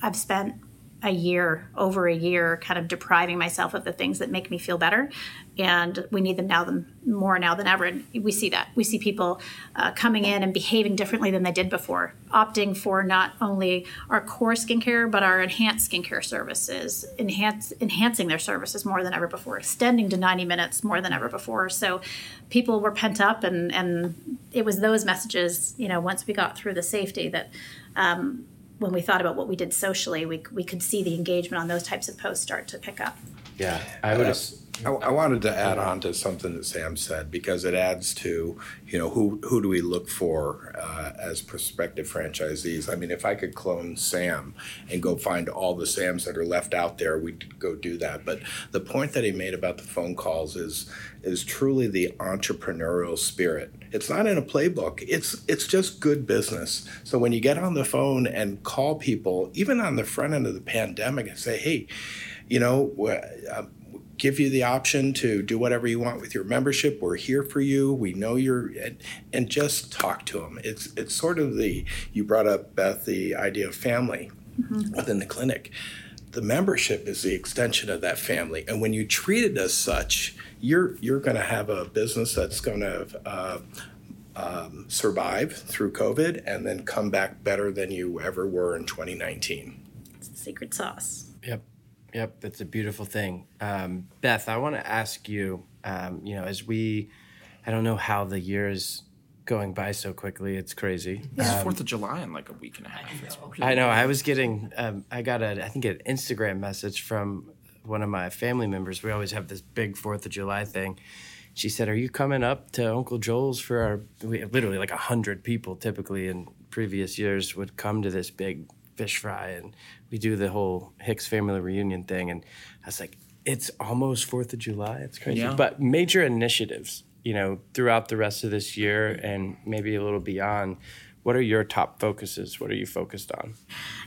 Speaker 3: I've spent a year, over a year, kind of depriving myself of the things that make me feel better. And we need them now than more now than ever. And we see that. We see people uh, coming in and behaving differently than they did before, opting for not only our core skincare, but our enhanced skincare services, enhance, enhancing their services more than ever before, extending to 90 minutes more than ever before. So people were pent up, and, and it was those messages, you know, once we got through the safety that um, when we thought about what we did socially, we, we could see the engagement on those types of posts start to pick up.
Speaker 1: Yeah, I would. Uh,
Speaker 4: I, I, wanted to add on to something that Sam said because it adds to, you know, who who do we look for uh, as prospective franchisees? I mean, if I could clone Sam and go find all the Sams that are left out there, we'd go do that. But the point that he made about the phone calls is is truly the entrepreneurial spirit. It's not in a playbook. It's it's just good business. So when you get on the phone and call people, even on the front end of the pandemic, and say, hey, you know. Uh, give you the option to do whatever you want with your membership. We're here for you. We know you're, and, and just talk to them. It's it's sort of the you brought up Beth the idea of family mm-hmm. within the clinic. The membership is the extension of that family, and when you treat it as such, you're you're going to have a business that's going to uh, um, survive through COVID and then come back better than you ever were in 2019.
Speaker 3: It's the secret sauce.
Speaker 1: Yep. Yep, that's a beautiful thing. Um, Beth, I want to ask you, um, you know, as we, I don't know how the year is going by so quickly. It's crazy.
Speaker 2: It's um, Fourth of July in like a week and a half.
Speaker 1: I know. I, know, I was getting, um, I got a, I think an Instagram message from one of my family members. We always have this big Fourth of July thing. She said, "Are you coming up to Uncle Joel's for our?" We, literally, like a hundred people typically in previous years would come to this big fish fry and we do the whole Hicks family reunion thing. And I was like, it's almost Fourth of July. It's crazy. Yeah. But major initiatives, you know, throughout the rest of this year and maybe a little beyond. What are your top focuses? What are you focused on?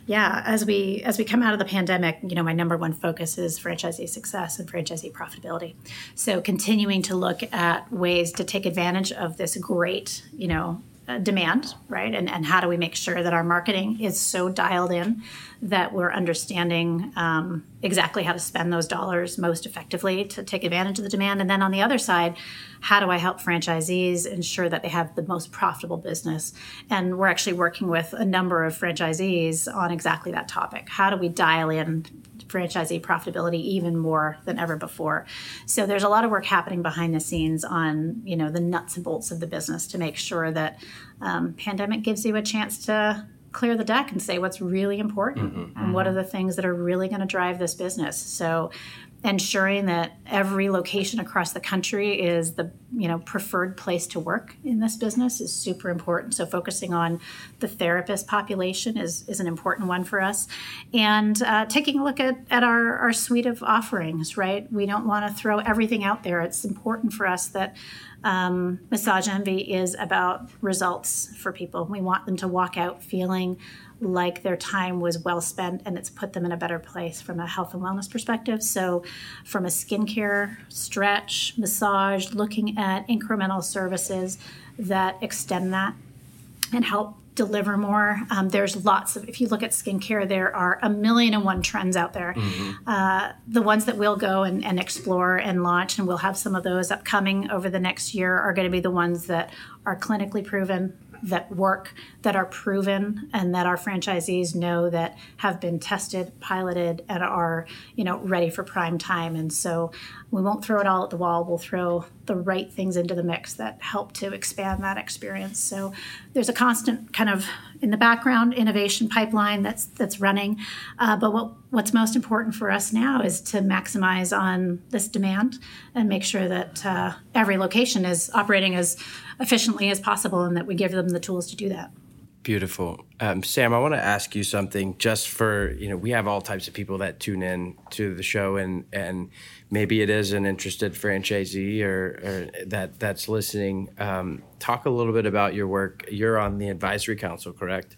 Speaker 3: Yeah, as we as we come out of the pandemic, you know, my number one focus is franchisee success and franchisee profitability. So continuing to look at ways to take advantage of this great, you know, uh, demand, right? And, and how do we make sure that our marketing is so dialed in that we're understanding um, exactly how to spend those dollars most effectively to take advantage of the demand? And then on the other side, how do I help franchisees ensure that they have the most profitable business? And we're actually working with a number of franchisees on exactly that topic. How do we dial in franchisee profitability even more than ever before. So there's a lot of work happening behind the scenes on you know the nuts and bolts of the business to make sure that um, pandemic gives you a chance to clear the deck and say what's really important mm-hmm. and what are the things that are really going to drive this business. So ensuring that every location across the country is the you know preferred place to work in this business is super important. So focusing on the therapist population is, is an important one for us. And uh, taking a look at, at our, our suite of offerings right? We don't want to throw everything out there. It's important for us that um, massage envy is about results for people. We want them to walk out feeling like their time was well spent and it's put them in a better place from a health and wellness perspective. So, from a skincare, stretch, massage, looking at incremental services that extend that and help deliver more. Um, there's lots of, if you look at skincare, there are a million and one trends out there. Mm-hmm. Uh, the ones that we'll go and, and, explore and launch, and we'll have some of those upcoming over the next year, are going to be the ones that are clinically proven, that work, that are proven, and that our franchisees know that have been tested, piloted, and are you know ready for prime time. And so we won't throw it all at the wall. We'll throw the right things into the mix that help to expand that experience. So there's a constant kind of in the background innovation pipeline that's that's running. Uh, but what what's most important for us now is to maximize on this demand and make sure that uh, every location is operating as efficiently as possible and that we give them the tools to do that.
Speaker 1: Beautiful. Um, Sam, I want to ask you something just for, you know, we have all types of people that tune in to the show and, and maybe it is an interested franchisee or, or that that's listening. Um, talk a little bit about your work. You're on the advisory council, correct?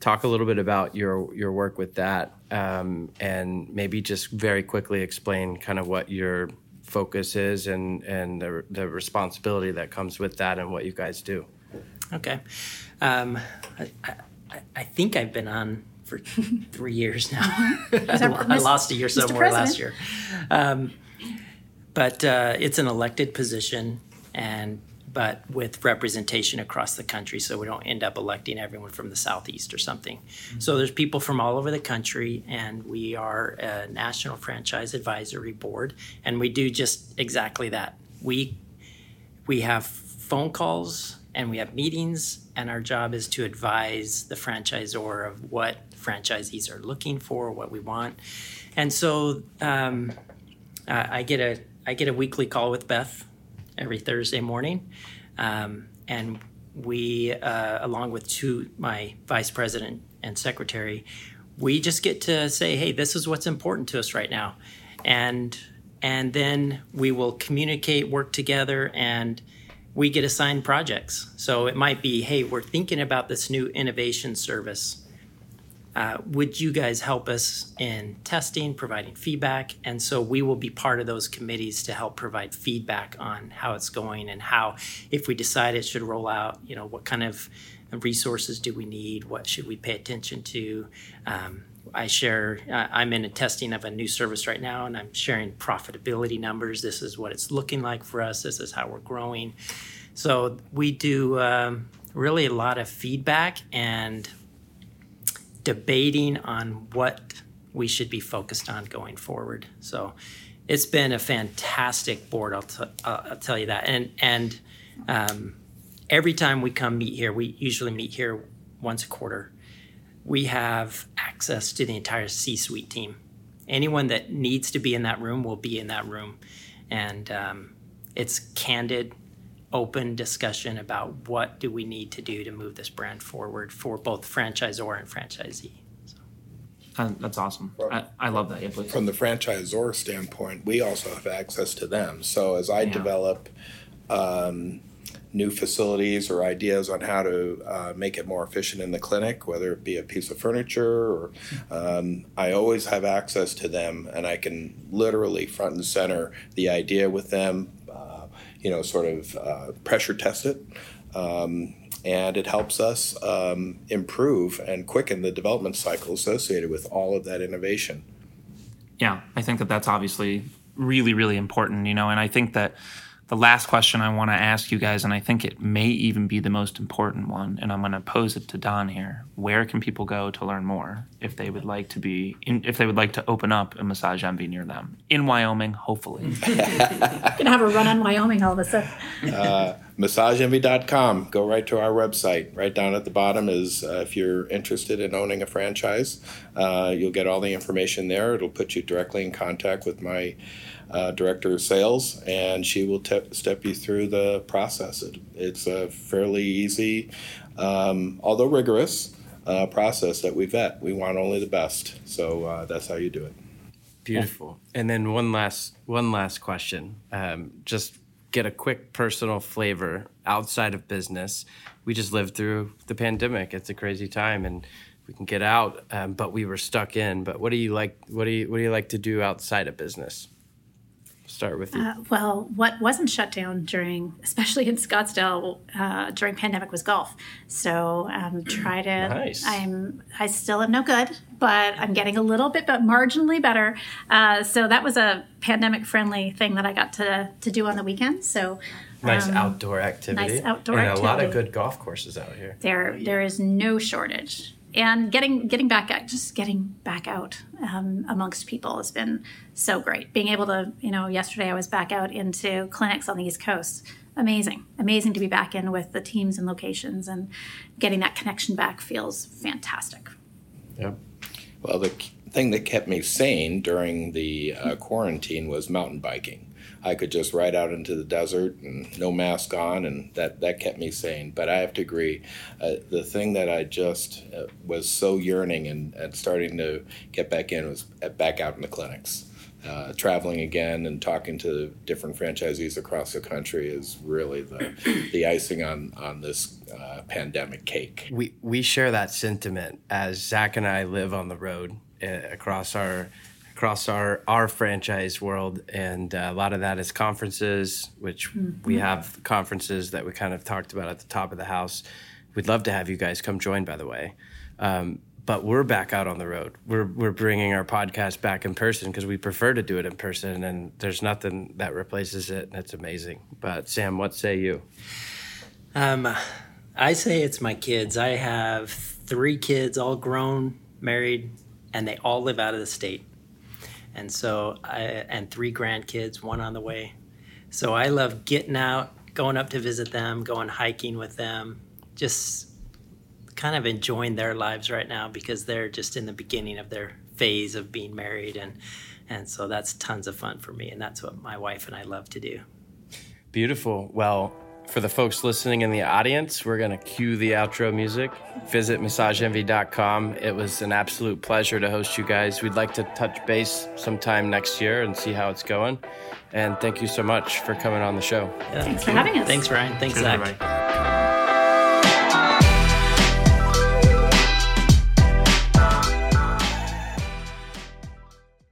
Speaker 1: Talk a little bit about your, your work with that um, and maybe just very quickly explain kind of what your focus is and, and the, the responsibility that comes with that and what you guys do.
Speaker 5: Okay. Um, I, I, I, think I've been on for <laughs> three years now. <laughs> <laughs> I lost a year somewhere last year. Um, but uh, it's an elected position, and but with representation across the country, so we don't end up electing everyone from the southeast or something. Mm-hmm. So there's people from all over the country, and we are a national franchise advisory board, and we do just exactly that. We we have phone calls and we have meetings, and our job is to advise the franchisor of what franchisees are looking for, what we want. And so um, I get a I get a weekly call with Beth every Thursday morning, um, and we, uh, along with two my vice president and secretary, we just get to say, hey, this is what's important to us right now, and and then we will communicate, work together, and we get assigned projects. So it might be, hey, we're thinking about this new innovation service. Uh, would you guys help us in testing, providing feedback? And so we will be part of those committees to help provide feedback on how it's going and how, if we decide it should roll out, you know, what kind of resources do we need? What should we pay attention to? Um, I share, uh, I'm in a testing of a new service right now, and I'm sharing profitability numbers. This is what it's looking like for us. This is how we're growing. So we do um, really a lot of feedback and debating on what we should be focused on going forward. So it's been a fantastic board. I'll, t- I'll tell you that. And and um, every time we come meet here, we usually meet here once a quarter we have access to the entire C suite team. Anyone that needs to be in that room will be in that room. And um, it's candid, open discussion about what do we need to do to move this brand forward for both franchisor and franchisee. So.
Speaker 2: Uh, that's awesome. I, I, love that. Yeah,
Speaker 4: From the franchisor standpoint, we also have access to them. So as I yeah. develop um, new facilities or ideas on how to uh, make it more efficient in the clinic, whether it be a piece of furniture or um, I always have access to them and I can literally front and center the idea with them, you know, sort of uh, pressure test it. Um, and it helps us um, improve and quicken the development cycle associated with all of that innovation.
Speaker 2: Yeah, I think that that's obviously really, really important, you know, and I think that the last question I want to ask you guys, and I think it may even be the most important one, and I'm going to pose it to Don here. Where can people go to learn more if they would like to be, in, if they would like to open up a massage envy near them in Wyoming, hopefully? <laughs>
Speaker 3: Gonna have a run on Wyoming all of a sudden.
Speaker 4: MassageEnvy.com. Go right to our website. Right down at the bottom is uh, if you're interested in owning a franchise, uh, you'll get all the information there. It'll put you directly in contact with my uh, director of sales, and she will te- step you through the process. It, it's a fairly easy, um, although rigorous, uh, process that we vet. We want only the best, so uh, that's how you do it.
Speaker 1: Beautiful. And then one last one last question. Um, just get a quick personal flavor outside of business. We just lived through the pandemic. It's a crazy time, and we can get out, um, but we were stuck in. But what do you like? What do you what do you like to do outside of business? Start with you.
Speaker 3: Uh, well, what wasn't shut down during, especially in Scottsdale uh, during pandemic, was golf. So um, try to.
Speaker 1: Nice.
Speaker 3: I'm. I still am no good, but I'm getting a little bit, but marginally better. Uh, so that was a pandemic-friendly thing that I got to to do on the weekend. So.
Speaker 1: nice
Speaker 3: um,
Speaker 1: outdoor activity.
Speaker 3: nice outdoor
Speaker 1: and a lot of good golf courses out here.
Speaker 3: there there is no shortage and getting getting back out just getting back out um, amongst people has been so great being able to you know yesterday i was back out into clinics on the east coast amazing amazing to be back in with the teams and locations and getting that connection back feels fantastic
Speaker 1: Yep.
Speaker 4: Well, the thing that kept me sane during the uh, quarantine was mountain biking. I could just ride out into the desert and no mask on, and that, that kept me sane. But I have to agree, uh, the thing that I just uh, was so yearning and, and starting to get back in was uh, back out in the clinics. Uh, traveling again and talking to different franchisees across the country is really the, <clears throat> the icing on, on this uh, pandemic cake.
Speaker 1: We we share that sentiment as Zach and I live on the road uh, across our across our our franchise world, and uh, a lot of that is conferences, which we have conferences that we kind of talked about at the top of the house. We'd love to have you guys come join, by the way. Um, but we're back out on the road. We're we're bringing our podcast back in person because we prefer to do it in person, and there's nothing that replaces it, and it's amazing. But Sam, what say you?
Speaker 5: Um, I say it's my kids. I have three kids, all grown, married, and they all live out of the state. And so, I, and three grandkids, one on the way. So I love getting out, going up to visit them, going hiking with them, just kind of enjoying their lives right now because they're just in the beginning of their phase of being married and and so that's tons of fun for me and that's what my wife and I love to do.
Speaker 1: Beautiful. Well, for the folks listening in the audience, we're going to cue the outro music. Visit massageenvy.com. It was an absolute pleasure to host you guys. We'd like to touch base sometime next year and see how it's going. And thank you so much for coming on the show.
Speaker 5: Yeah,
Speaker 3: Thanks
Speaker 5: thank
Speaker 3: for having us.
Speaker 5: Thanks Ryan. Thanks
Speaker 2: Cheers,
Speaker 5: Zach.
Speaker 2: everybody.